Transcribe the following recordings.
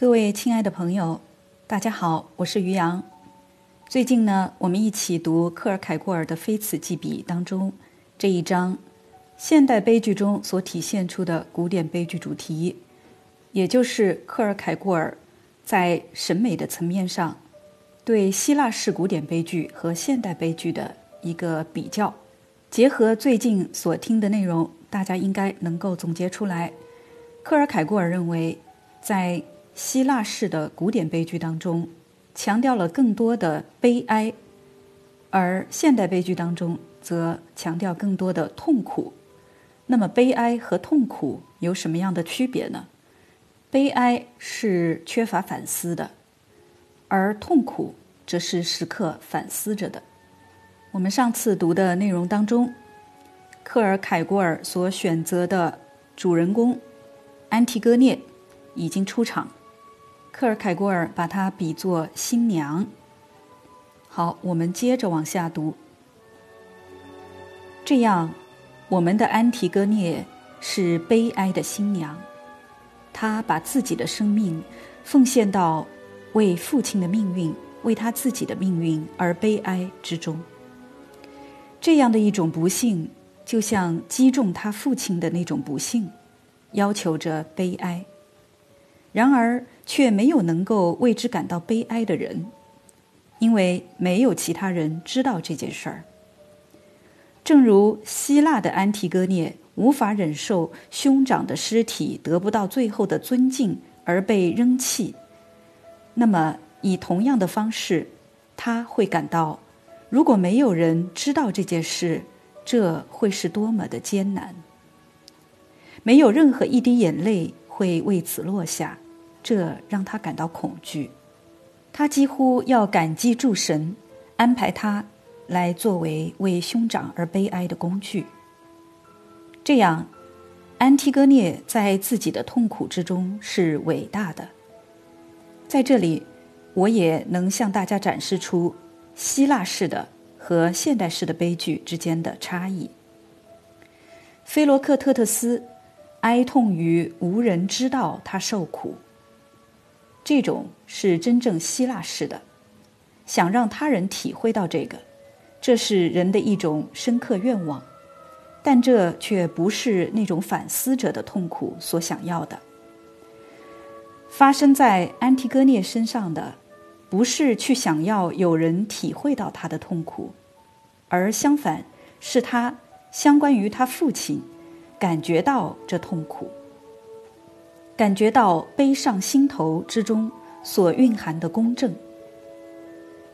各位亲爱的朋友，大家好，我是于洋。最近呢，我们一起读克尔凯郭尔的《非此即彼》当中这一章，现代悲剧中所体现出的古典悲剧主题，也就是克尔凯郭尔在审美的层面上对希腊式古典悲剧和现代悲剧的一个比较。结合最近所听的内容，大家应该能够总结出来，克尔凯郭尔认为在希腊式的古典悲剧当中，强调了更多的悲哀，而现代悲剧当中则强调更多的痛苦。那么，悲哀和痛苦有什么样的区别呢？悲哀是缺乏反思的，而痛苦则是时刻反思着的。我们上次读的内容当中，克尔凯郭尔所选择的主人公安提戈涅已经出场。克尔凯郭尔把她比作新娘。好，我们接着往下读。这样，我们的安提戈涅是悲哀的新娘，她把自己的生命奉献到为父亲的命运、为她自己的命运而悲哀之中。这样的一种不幸，就像击中他父亲的那种不幸，要求着悲哀。然而。却没有能够为之感到悲哀的人，因为没有其他人知道这件事儿。正如希腊的安提戈涅无法忍受兄长的尸体得不到最后的尊敬而被扔弃，那么以同样的方式，他会感到，如果没有人知道这件事，这会是多么的艰难。没有任何一滴眼泪会为此落下。这让他感到恐惧，他几乎要感激诸神安排他来作为为兄长而悲哀的工具。这样，安提戈涅在自己的痛苦之中是伟大的。在这里，我也能向大家展示出希腊式的和现代式的悲剧之间的差异。菲罗克特特斯哀痛于无人知道他受苦。这种是真正希腊式的，想让他人体会到这个，这是人的一种深刻愿望，但这却不是那种反思者的痛苦所想要的。发生在安提戈涅身上的，不是去想要有人体会到他的痛苦，而相反，是他相关于他父亲，感觉到这痛苦。感觉到悲上心头之中所蕴含的公正，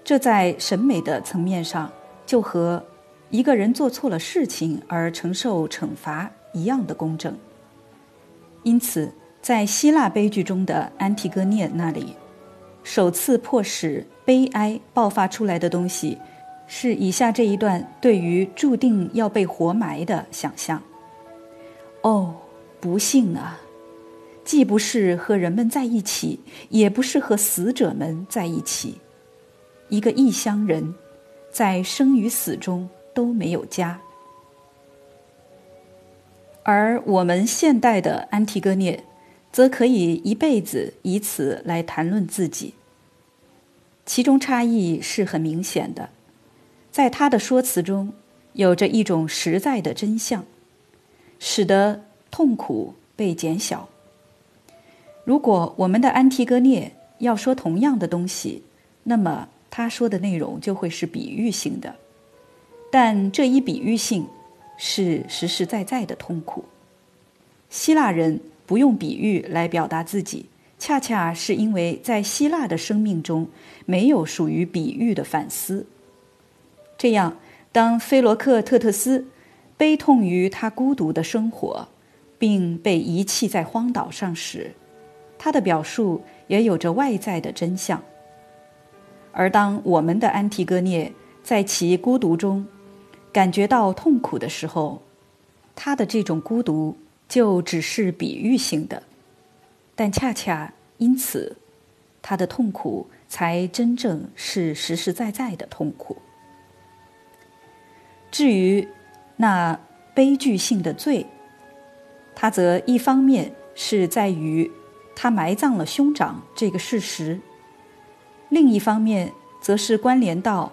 这在审美的层面上就和一个人做错了事情而承受惩罚一样的公正。因此，在希腊悲剧中的安提戈涅那里，首次迫使悲哀爆发出来的东西，是以下这一段对于注定要被活埋的想象。哦，不幸啊！既不是和人们在一起，也不是和死者们在一起。一个异乡人，在生与死中都没有家。而我们现代的安提戈涅，则可以一辈子以此来谈论自己。其中差异是很明显的，在他的说辞中，有着一种实在的真相，使得痛苦被减小。如果我们的安提戈涅要说同样的东西，那么他说的内容就会是比喻性的。但这一比喻性是实实在在的痛苦。希腊人不用比喻来表达自己，恰恰是因为在希腊的生命中没有属于比喻的反思。这样，当菲罗克特特斯悲痛于他孤独的生活，并被遗弃在荒岛上时，他的表述也有着外在的真相，而当我们的安提戈涅在其孤独中感觉到痛苦的时候，他的这种孤独就只是比喻性的，但恰恰因此，他的痛苦才真正是实实在在的痛苦。至于那悲剧性的罪，它则一方面是在于。他埋葬了兄长这个事实；另一方面，则是关联到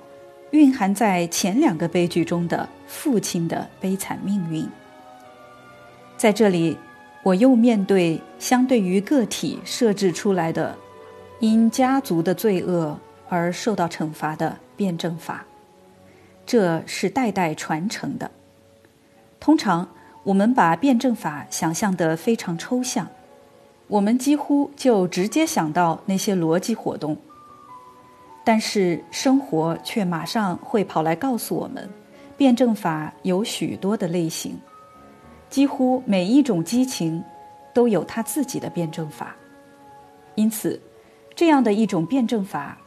蕴含在前两个悲剧中的父亲的悲惨命运。在这里，我又面对相对于个体设置出来的因家族的罪恶而受到惩罚的辩证法，这是代代传承的。通常，我们把辩证法想象得非常抽象，我们几乎就直接想到那些逻辑活动。但是生活却马上会跑来告诉我们，辩证法有许多的类型，几乎每一种激情都有它自己的辩证法。因此，这样的一种辩证法，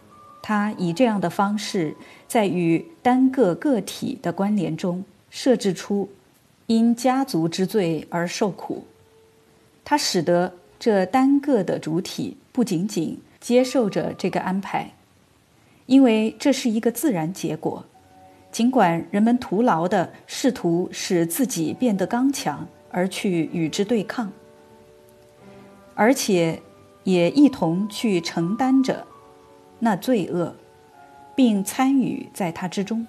它以这样的方式在与单个个体的关联中设置出。因家族之罪而受苦，它使得这单个的主体不仅仅接受着这个安排，因为这是一个自然结果。尽管人们徒劳的试图使自己变得刚强而去与之对抗，而且也一同去承担着那罪恶，并参与在它之中。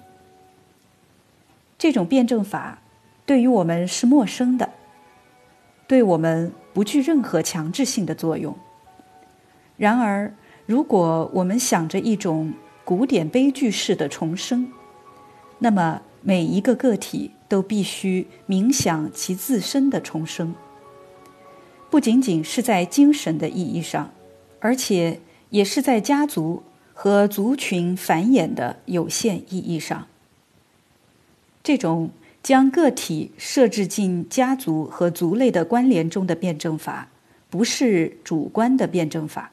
这种辩证法。对于我们是陌生的，对我们不具任何强制性的作用。然而，如果我们想着一种古典悲剧式的重生，那么每一个个体都必须冥想其自身的重生，不仅仅是在精神的意义上，而且也是在家族和族群繁衍的有限意义上。这种。将个体设置进家族和族类的关联中的辩证法，不是主观的辩证法，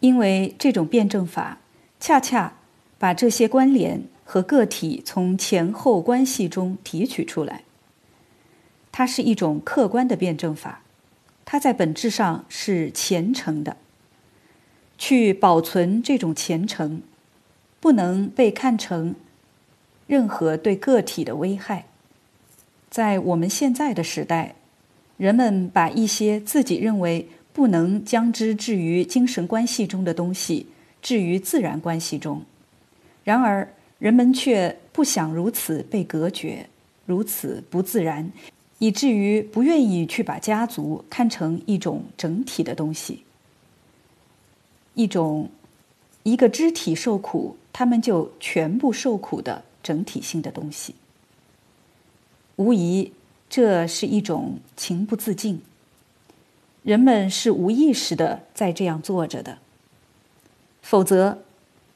因为这种辩证法恰恰把这些关联和个体从前后关系中提取出来。它是一种客观的辩证法，它在本质上是虔诚的。去保存这种虔诚，不能被看成任何对个体的危害。在我们现在的时代，人们把一些自己认为不能将之置于精神关系中的东西置于自然关系中，然而人们却不想如此被隔绝，如此不自然，以至于不愿意去把家族看成一种整体的东西，一种一个肢体受苦，他们就全部受苦的整体性的东西。无疑，这是一种情不自禁。人们是无意识的在这样做着的。否则，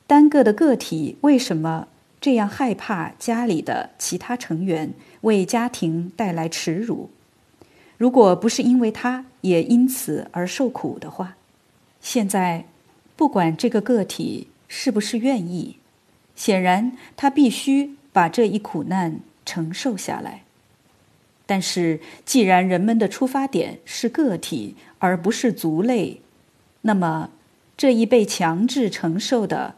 单个的个体为什么这样害怕家里的其他成员为家庭带来耻辱？如果不是因为他也因此而受苦的话，现在，不管这个个体是不是愿意，显然他必须把这一苦难承受下来。但是，既然人们的出发点是个体而不是族类，那么这一被强制承受的，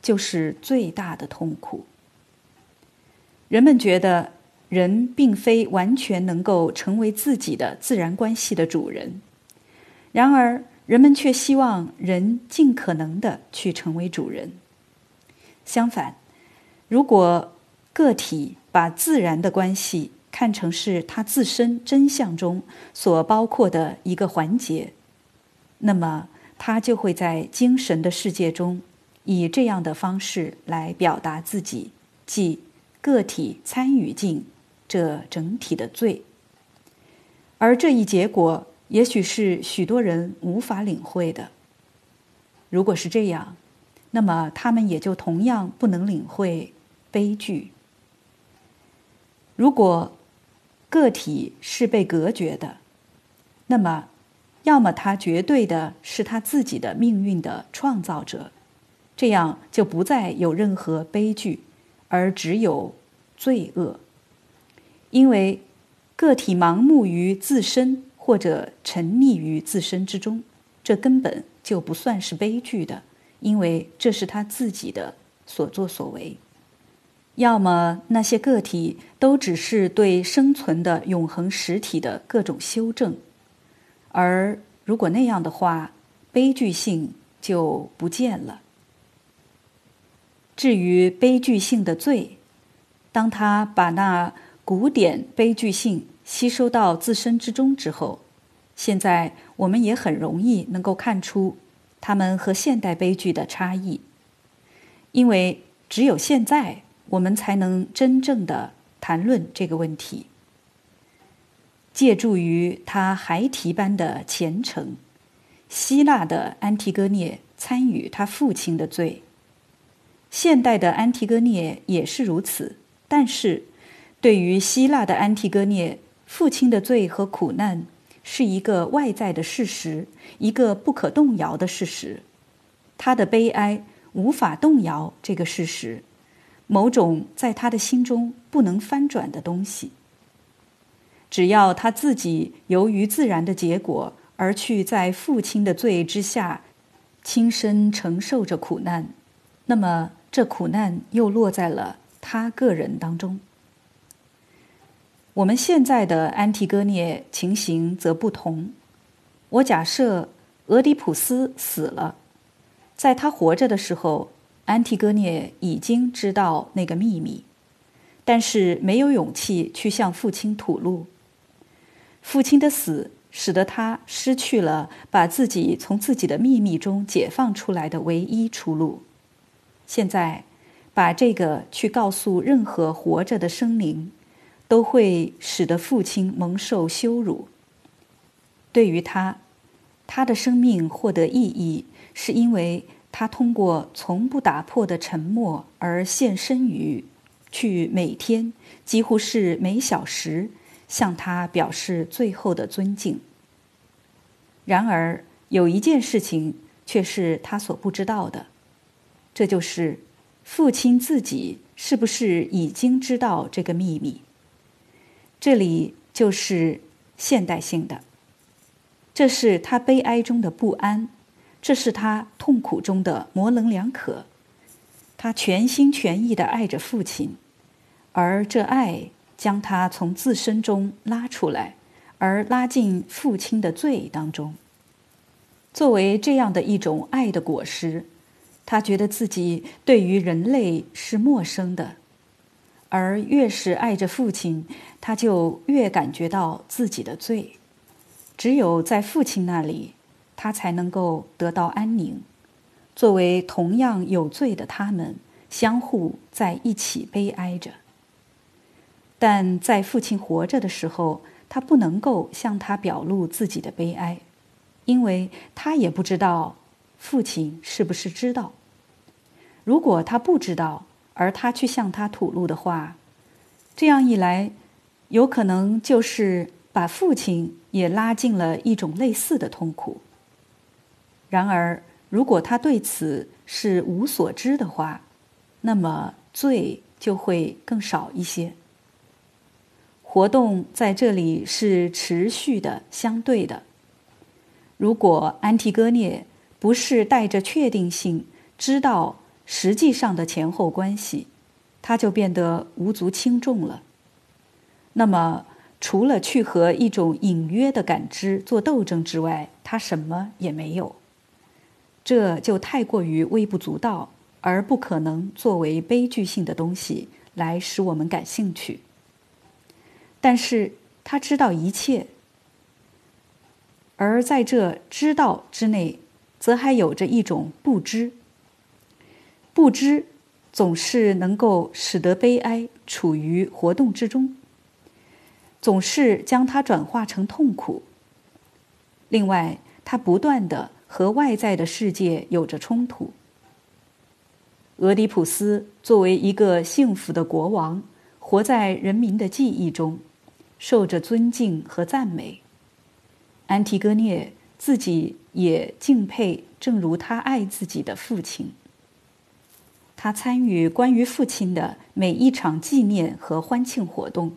就是最大的痛苦。人们觉得人并非完全能够成为自己的自然关系的主人，然而人们却希望人尽可能的去成为主人。相反，如果个体把自然的关系，看成是他自身真相中所包括的一个环节，那么他就会在精神的世界中以这样的方式来表达自己，即个体参与进这整体的罪。而这一结果，也许是许多人无法领会的。如果是这样，那么他们也就同样不能领会悲剧。如果个体是被隔绝的，那么，要么他绝对的是他自己的命运的创造者，这样就不再有任何悲剧，而只有罪恶。因为个体盲目于自身或者沉溺于自身之中，这根本就不算是悲剧的，因为这是他自己的所作所为。要么那些个体都只是对生存的永恒实体的各种修正，而如果那样的话，悲剧性就不见了。至于悲剧性的罪，当他把那古典悲剧性吸收到自身之中之后，现在我们也很容易能够看出他们和现代悲剧的差异，因为只有现在我们才能真正的谈论这个问题。借助于他孩提般的虔诚，希腊的安提戈涅参与他父亲的罪。现代的安提戈涅也是如此，但是，对于希腊的安提戈涅，父亲的罪和苦难是一个外在的事实，一个不可动摇的事实。他的悲哀无法动摇这个事实，某种在他的心中不能翻转的东西。只要他自己由于自然的结果而去在父亲的罪之下，亲身承受着苦难，那么。这苦难又落在了他个人当中。我们现在的安提戈涅情形则不同。我假设俄狄浦斯死了，在他活着的时候，安提戈涅已经知道那个秘密，但是没有勇气去向父亲吐露。父亲的死使得他失去了把自己从自己的秘密中解放出来的唯一出路。现在，把这个去告诉任何活着的生灵，都会使得父亲蒙受羞辱。对于他，他的生命获得意义，是因为他通过从不打破的沉默而献身于，去每天几乎是每小时向他表示最后的尊敬。然而，有一件事情却是他所不知道的。这就是父亲自己是不是已经知道这个秘密？这里就是现代性的，这是他悲哀中的不安，这是他痛苦中的模棱两可。他全心全意的爱着父亲，而这爱将他从自身中拉出来，而拉进父亲的罪当中。作为这样的一种爱的果实。他觉得自己对于人类是陌生的，而越是爱着父亲，他就越感觉到自己的罪。只有在父亲那里，他才能够得到安宁。作为同样有罪的他们，相互在一起悲哀着。但在父亲活着的时候，他不能够向他表露自己的悲哀，因为他也不知道。父亲是不是知道？如果他不知道，而他去向他吐露的话，这样一来，有可能就是把父亲也拉进了一种类似的痛苦。然而，如果他对此是无所知的话，那么罪就会更少一些。活动在这里是持续的、相对的。如果安提戈涅。不是带着确定性知道实际上的前后关系，他就变得无足轻重了。那么，除了去和一种隐约的感知做斗争之外，他什么也没有。这就太过于微不足道，而不可能作为悲剧性的东西来使我们感兴趣。但是他知道一切，而在这知道之内。则还有着一种不知，不知总是能够使得悲哀处于活动之中，总是将它转化成痛苦。另外，它不断的和外在的世界有着冲突。俄狄浦斯作为一个幸福的国王，活在人民的记忆中，受着尊敬和赞美。安提戈涅。自己也敬佩，正如他爱自己的父亲。他参与关于父亲的每一场纪念和欢庆活动，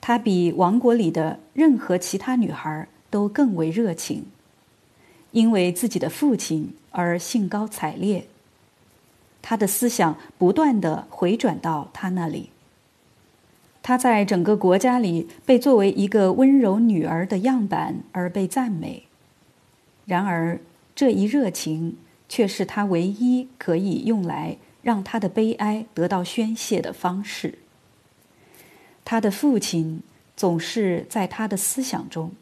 他比王国里的任何其他女孩都更为热情，因为自己的父亲而兴高采烈。他的思想不断的回转到他那里。他在整个国家里被作为一个温柔女儿的样板而被赞美。然而，这一热情却是他唯一可以用来让他的悲哀得到宣泄的方式。他的父亲总是在他的思想中，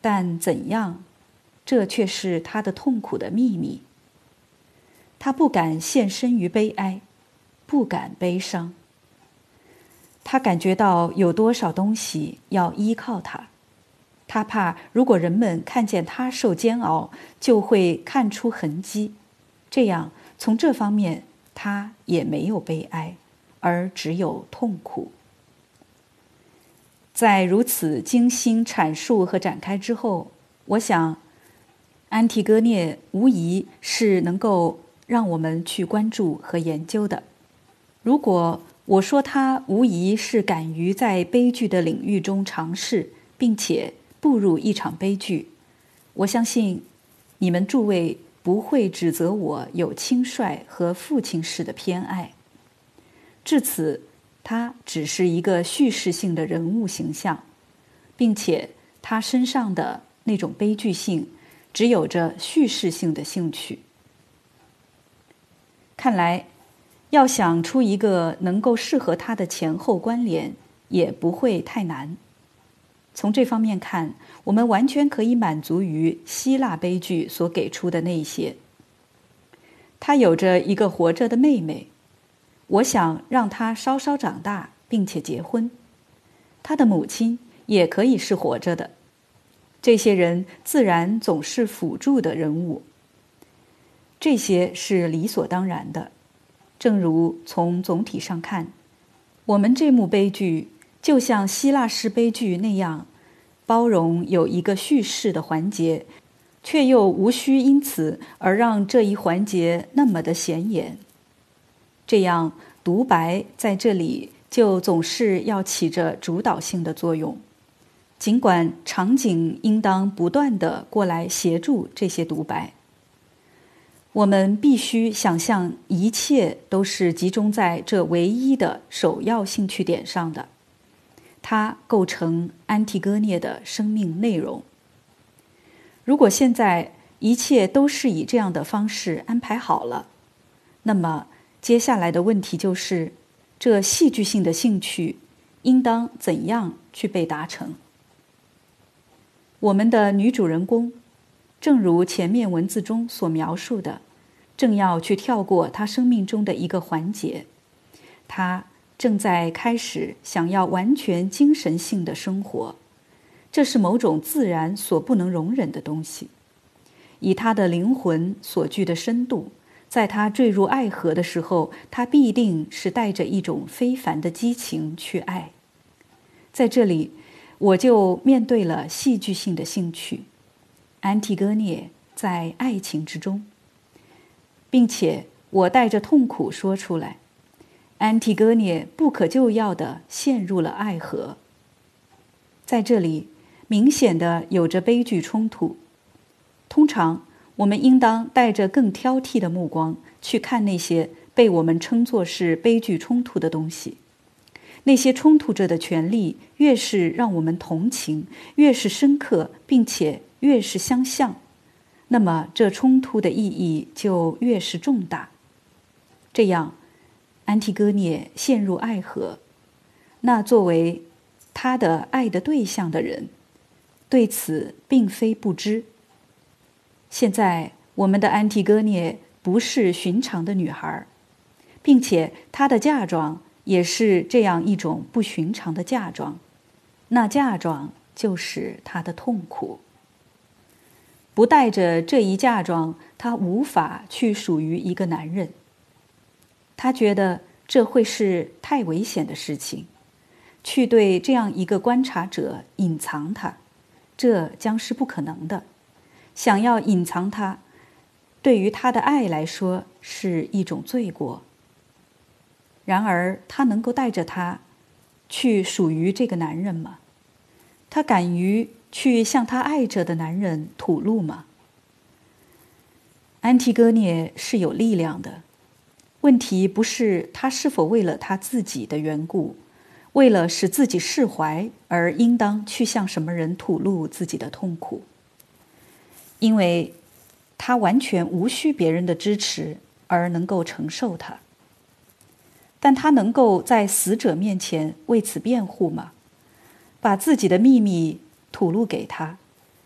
但怎样，这却是他的痛苦的秘密。他不敢献身于悲哀，不敢悲伤。他感觉到有多少东西要依靠他，他怕如果人们看见他受煎熬，就会看出痕迹，这样从这方面他也没有悲哀，而只有痛苦。在如此精心阐述和展开之后，我想，安提戈涅无疑是能够让我们去关注和研究的。如果我说他无疑是敢于在悲剧的领域中尝试，并且步入一场悲剧。我相信，你们诸位不会指责我有轻率和父亲式的偏爱。至此，他只是一个叙事性的人物形象，并且他身上的那种悲剧性，只有着叙事性的兴趣。看来。要想出一个能够适合他的前后关联，也不会太难。从这方面看，我们完全可以满足于希腊悲剧所给出的那些。他有着一个活着的妹妹，我想让她稍稍长大，并且结婚。他的母亲也可以是活着的。这些人自然总是辅助的人物。这些是理所当然的。正如从总体上看，我们这幕悲剧就像希腊式悲剧那样，包容有一个叙事的环节，却又无需因此而让这一环节那么的显眼。这样，独白在这里就总是要起着主导性的作用，尽管场景应当不断的过来协助这些独白。我们必须想象，一切都是集中在这唯一的首要兴趣点上的，它构成安提戈涅的生命内容。如果现在一切都是以这样的方式安排好了，那么接下来的问题就是，这戏剧性的兴趣应当怎样去被达成？我们的女主人公。正如前面文字中所描述的，正要去跳过她生命中的一个环节，她正在开始想要完全精神性的生活，这是某种自然所不能容忍的东西。以她的灵魂所具的深度，在她坠入爱河的时候，她必定是带着一种非凡的激情去爱。在这里，我就面对了戏剧性的兴趣。安提戈涅在爱情之中，并且我带着痛苦说出来：安提戈涅不可救药的陷入了爱河。在这里，明显的有着悲剧冲突。通常，我们应当带着更挑剔的目光去看那些被我们称作是悲剧冲突的东西。那些冲突着的权利，越是让我们同情，越是深刻，并且。越是相像，那么这冲突的意义就越是重大。这样，安提戈涅陷入爱河，那作为他的爱的对象的人，对此并非不知。现在，我们的安提戈涅不是寻常的女孩，并且她的嫁妆也是这样一种不寻常的嫁妆，那嫁妆就是她的痛苦。不带着这一嫁妆，她无法去属于一个男人。她觉得这会是太危险的事情，去对这样一个观察者隐藏她，这将是不可能的。想要隐藏她，对于她的爱来说是一种罪过。然而，她能够带着他去属于这个男人吗？她敢于？去向他爱着的男人吐露吗？安提戈涅是有力量的，问题不是他是否为了他自己的缘故，为了使自己释怀而应当去向什么人吐露自己的痛苦。因为他完全无需别人的支持而能够承受它。但他能够在死者面前为此辩护吗？把自己的秘密吐露给他，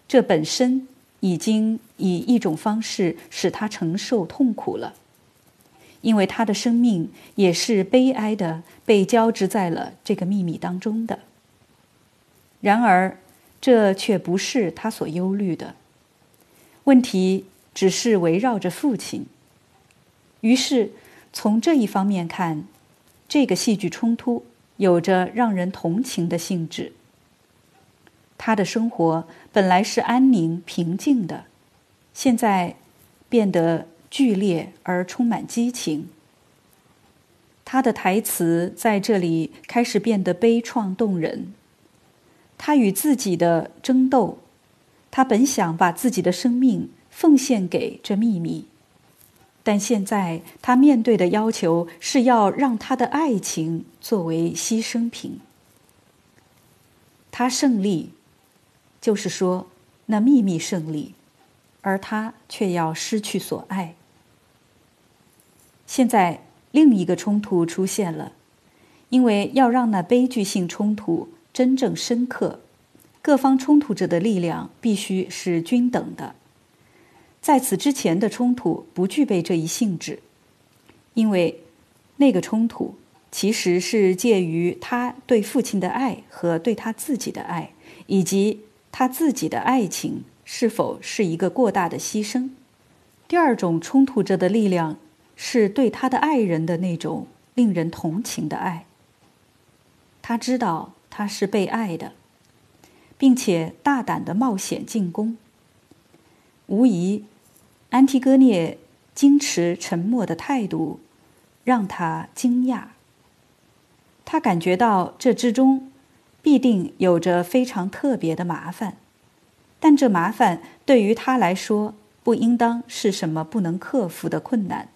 这本身已经以一种方式使他承受痛苦了，因为他的生命也是悲哀的，被交织在了这个秘密当中的。然而，这却不是他所忧虑的。问题只是围绕着父亲。于是，从这一方面看。这个戏剧冲突有着让人同情的性质。他的生活本来是安宁平静的，现在变得剧烈而充满激情。他的台词在这里开始变得悲怆动人。他与自己的争斗，他本想把自己的生命奉献给这秘密。但现在他面对的要求是要让他的爱情作为牺牲品。他胜利，就是说那秘密胜利，而他却要失去所爱。现在另一个冲突出现了，因为要让那悲剧性冲突真正深刻，各方冲突者的力量必须是均等的。在此之前的冲突不具备这一性质，因为那个冲突其实是介于他对父亲的爱和对他自己的爱，以及他自己的爱情是否是一个过大的牺牲。第二种冲突着的力量是对他的爱人的那种令人同情的爱。他知道他是被爱的，并且大胆的冒险进攻，无疑。安提戈涅矜持沉默的态度让他惊讶。他感觉到这之中必定有着非常特别的麻烦，但这麻烦对于他来说不应当是什么不能克服的困难。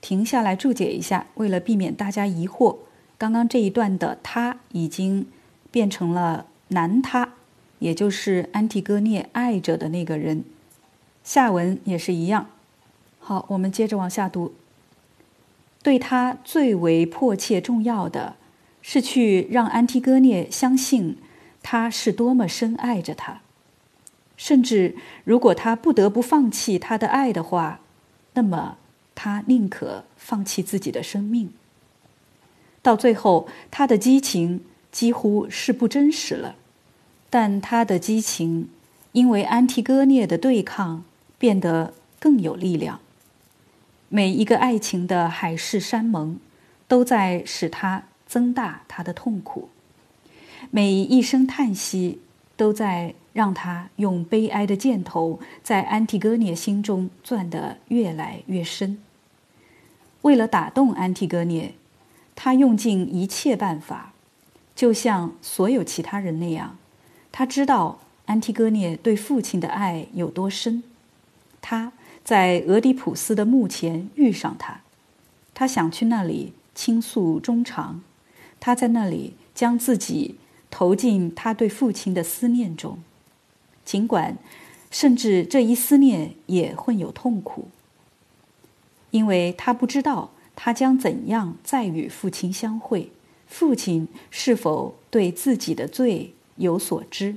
停下来注解一下，为了避免大家疑惑，刚刚这一段的“他”已经变成了男他，也就是安提戈涅爱着的那个人。下文也是一样。好，我们接着往下读。对他最为迫切重要的，是去让安提戈涅相信他是多么深爱着他。甚至如果他不得不放弃他的爱的话，那么他宁可放弃自己的生命。到最后，他的激情几乎是不真实了，但他的激情因为安提戈涅的对抗。变得更有力量。每一个爱情的海誓山盟，都在使他增大他的痛苦；每一声叹息，都在让他用悲哀的箭头在安提戈涅心中钻得越来越深。为了打动安提戈涅，他用尽一切办法，就像所有其他人那样。他知道安提戈涅对父亲的爱有多深。他在俄狄浦斯的墓前遇上他，他想去那里倾诉衷肠，他在那里将自己投进他对父亲的思念中，尽管甚至这一思念也混有痛苦，因为他不知道他将怎样再与父亲相会，父亲是否对自己的罪有所知。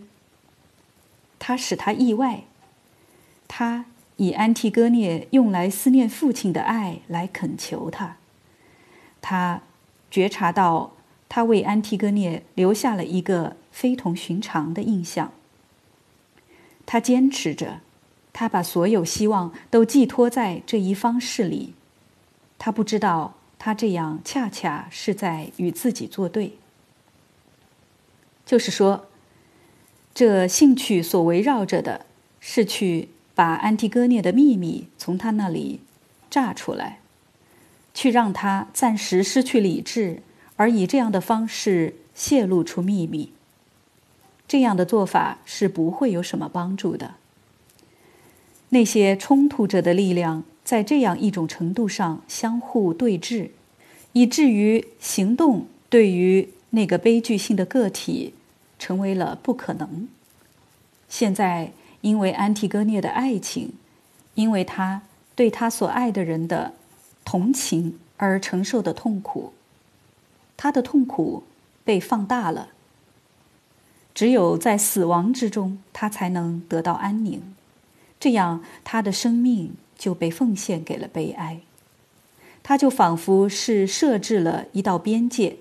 他使他意外，他。以安提戈涅用来思念父亲的爱来恳求他。他觉察到，他为安提戈涅留下了一个非同寻常的印象。他坚持着，他把所有希望都寄托在这一方式里。他不知道，他这样恰恰是在与自己作对。就是说，这兴趣所围绕着的是去。把安提戈涅的秘密从他那里炸出来，去让他暂时失去理智，而以这样的方式泄露出秘密。这样的做法是不会有什么帮助的。那些冲突者的力量在这样一种程度上相互对峙，以至于行动对于那个悲剧性的个体成为了不可能。现在。因为安提戈涅的爱情，因为他对他所爱的人的同情而承受的痛苦，他的痛苦被放大了。只有在死亡之中，他才能得到安宁。这样，他的生命就被奉献给了悲哀。他就仿佛是设置了一道边界，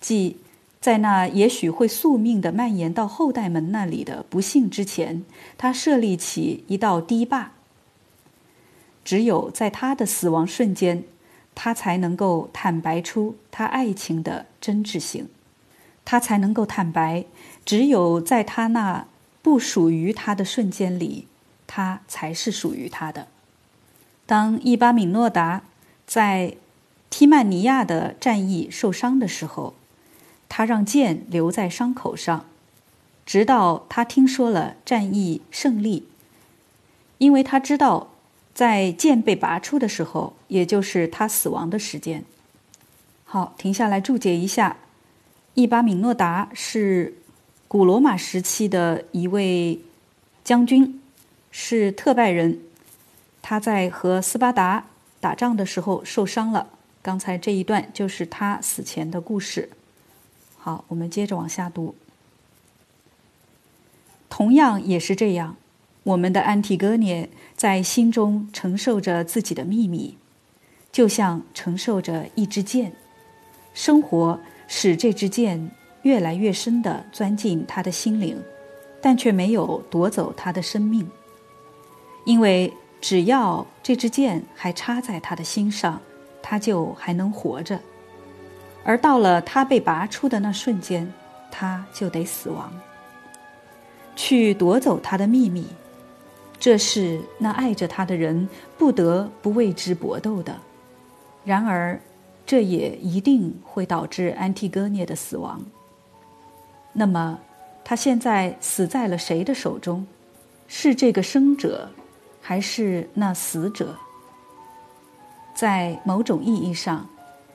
即在那也许会宿命的蔓延到后代们那里的不幸之前，他设立起一道堤坝。只有在他的死亡瞬间，他才能够坦白出他爱情的真挚性，他才能够坦白。只有在他那不属于他的瞬间里，他才是属于他的。当伊巴敏诺达在提曼尼亚的战役受伤的时候，他让剑留在伤口上，直到他听说了战役胜利，因为他知道，在剑被拔出的时候，也就是他死亡的时间。好，停下来注解一下，伊巴敏诺达是。古罗马时期的一位将军是特拜人，他在和斯巴达打仗的时候受伤了。刚才这一段就是他死前的故事。好，我们接着往下读。同样也是这样，我们的安提戈涅在心中承受着自己的秘密，就像承受着一支箭。生活使这支箭。越来越深地钻进他的心灵，但却没有夺走他的生命。因为只要这支箭还插在他的心上，他就还能活着。而到了他被拔出的那瞬间，他就得死亡，去夺走他的秘密。这是那爱着他的人不得不为之搏斗的。然而，这也一定会导致安提戈涅的死亡。那么，他现在死在了谁的手中？是这个生者，还是那死者？在某种意义上，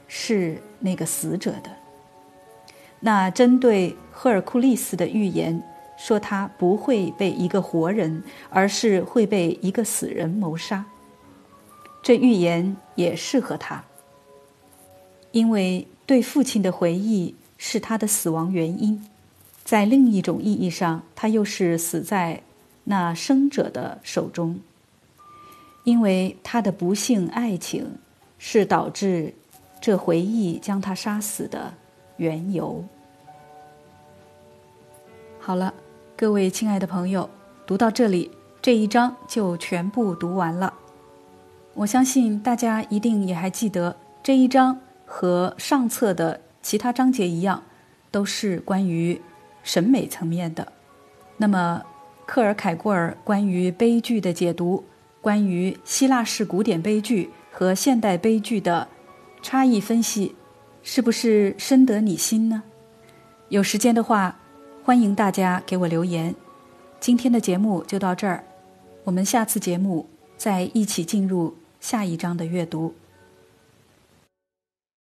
是那个死者的。那针对赫尔库利斯的预言说，他不会被一个活人，而是会被一个死人谋杀。这预言也适合他，因为对父亲的回忆是他的死亡原因。在另一种意义上，他又是死在那生者的手中，因为他的不幸爱情是导致这回忆将他杀死的缘由。好了，各位亲爱的朋友，读到这里，这一章就全部读完了。我相信大家一定也还记得这一章和上册的其他章节一样，都是关于。审美层面的，那么克尔凯郭尔关于悲剧的解读，关于希腊式古典悲剧和现代悲剧的差异分析，是不是深得你心呢？有时间的话，欢迎大家给我留言。今天的节目就到这儿，我们下次节目再一起进入下一章的阅读。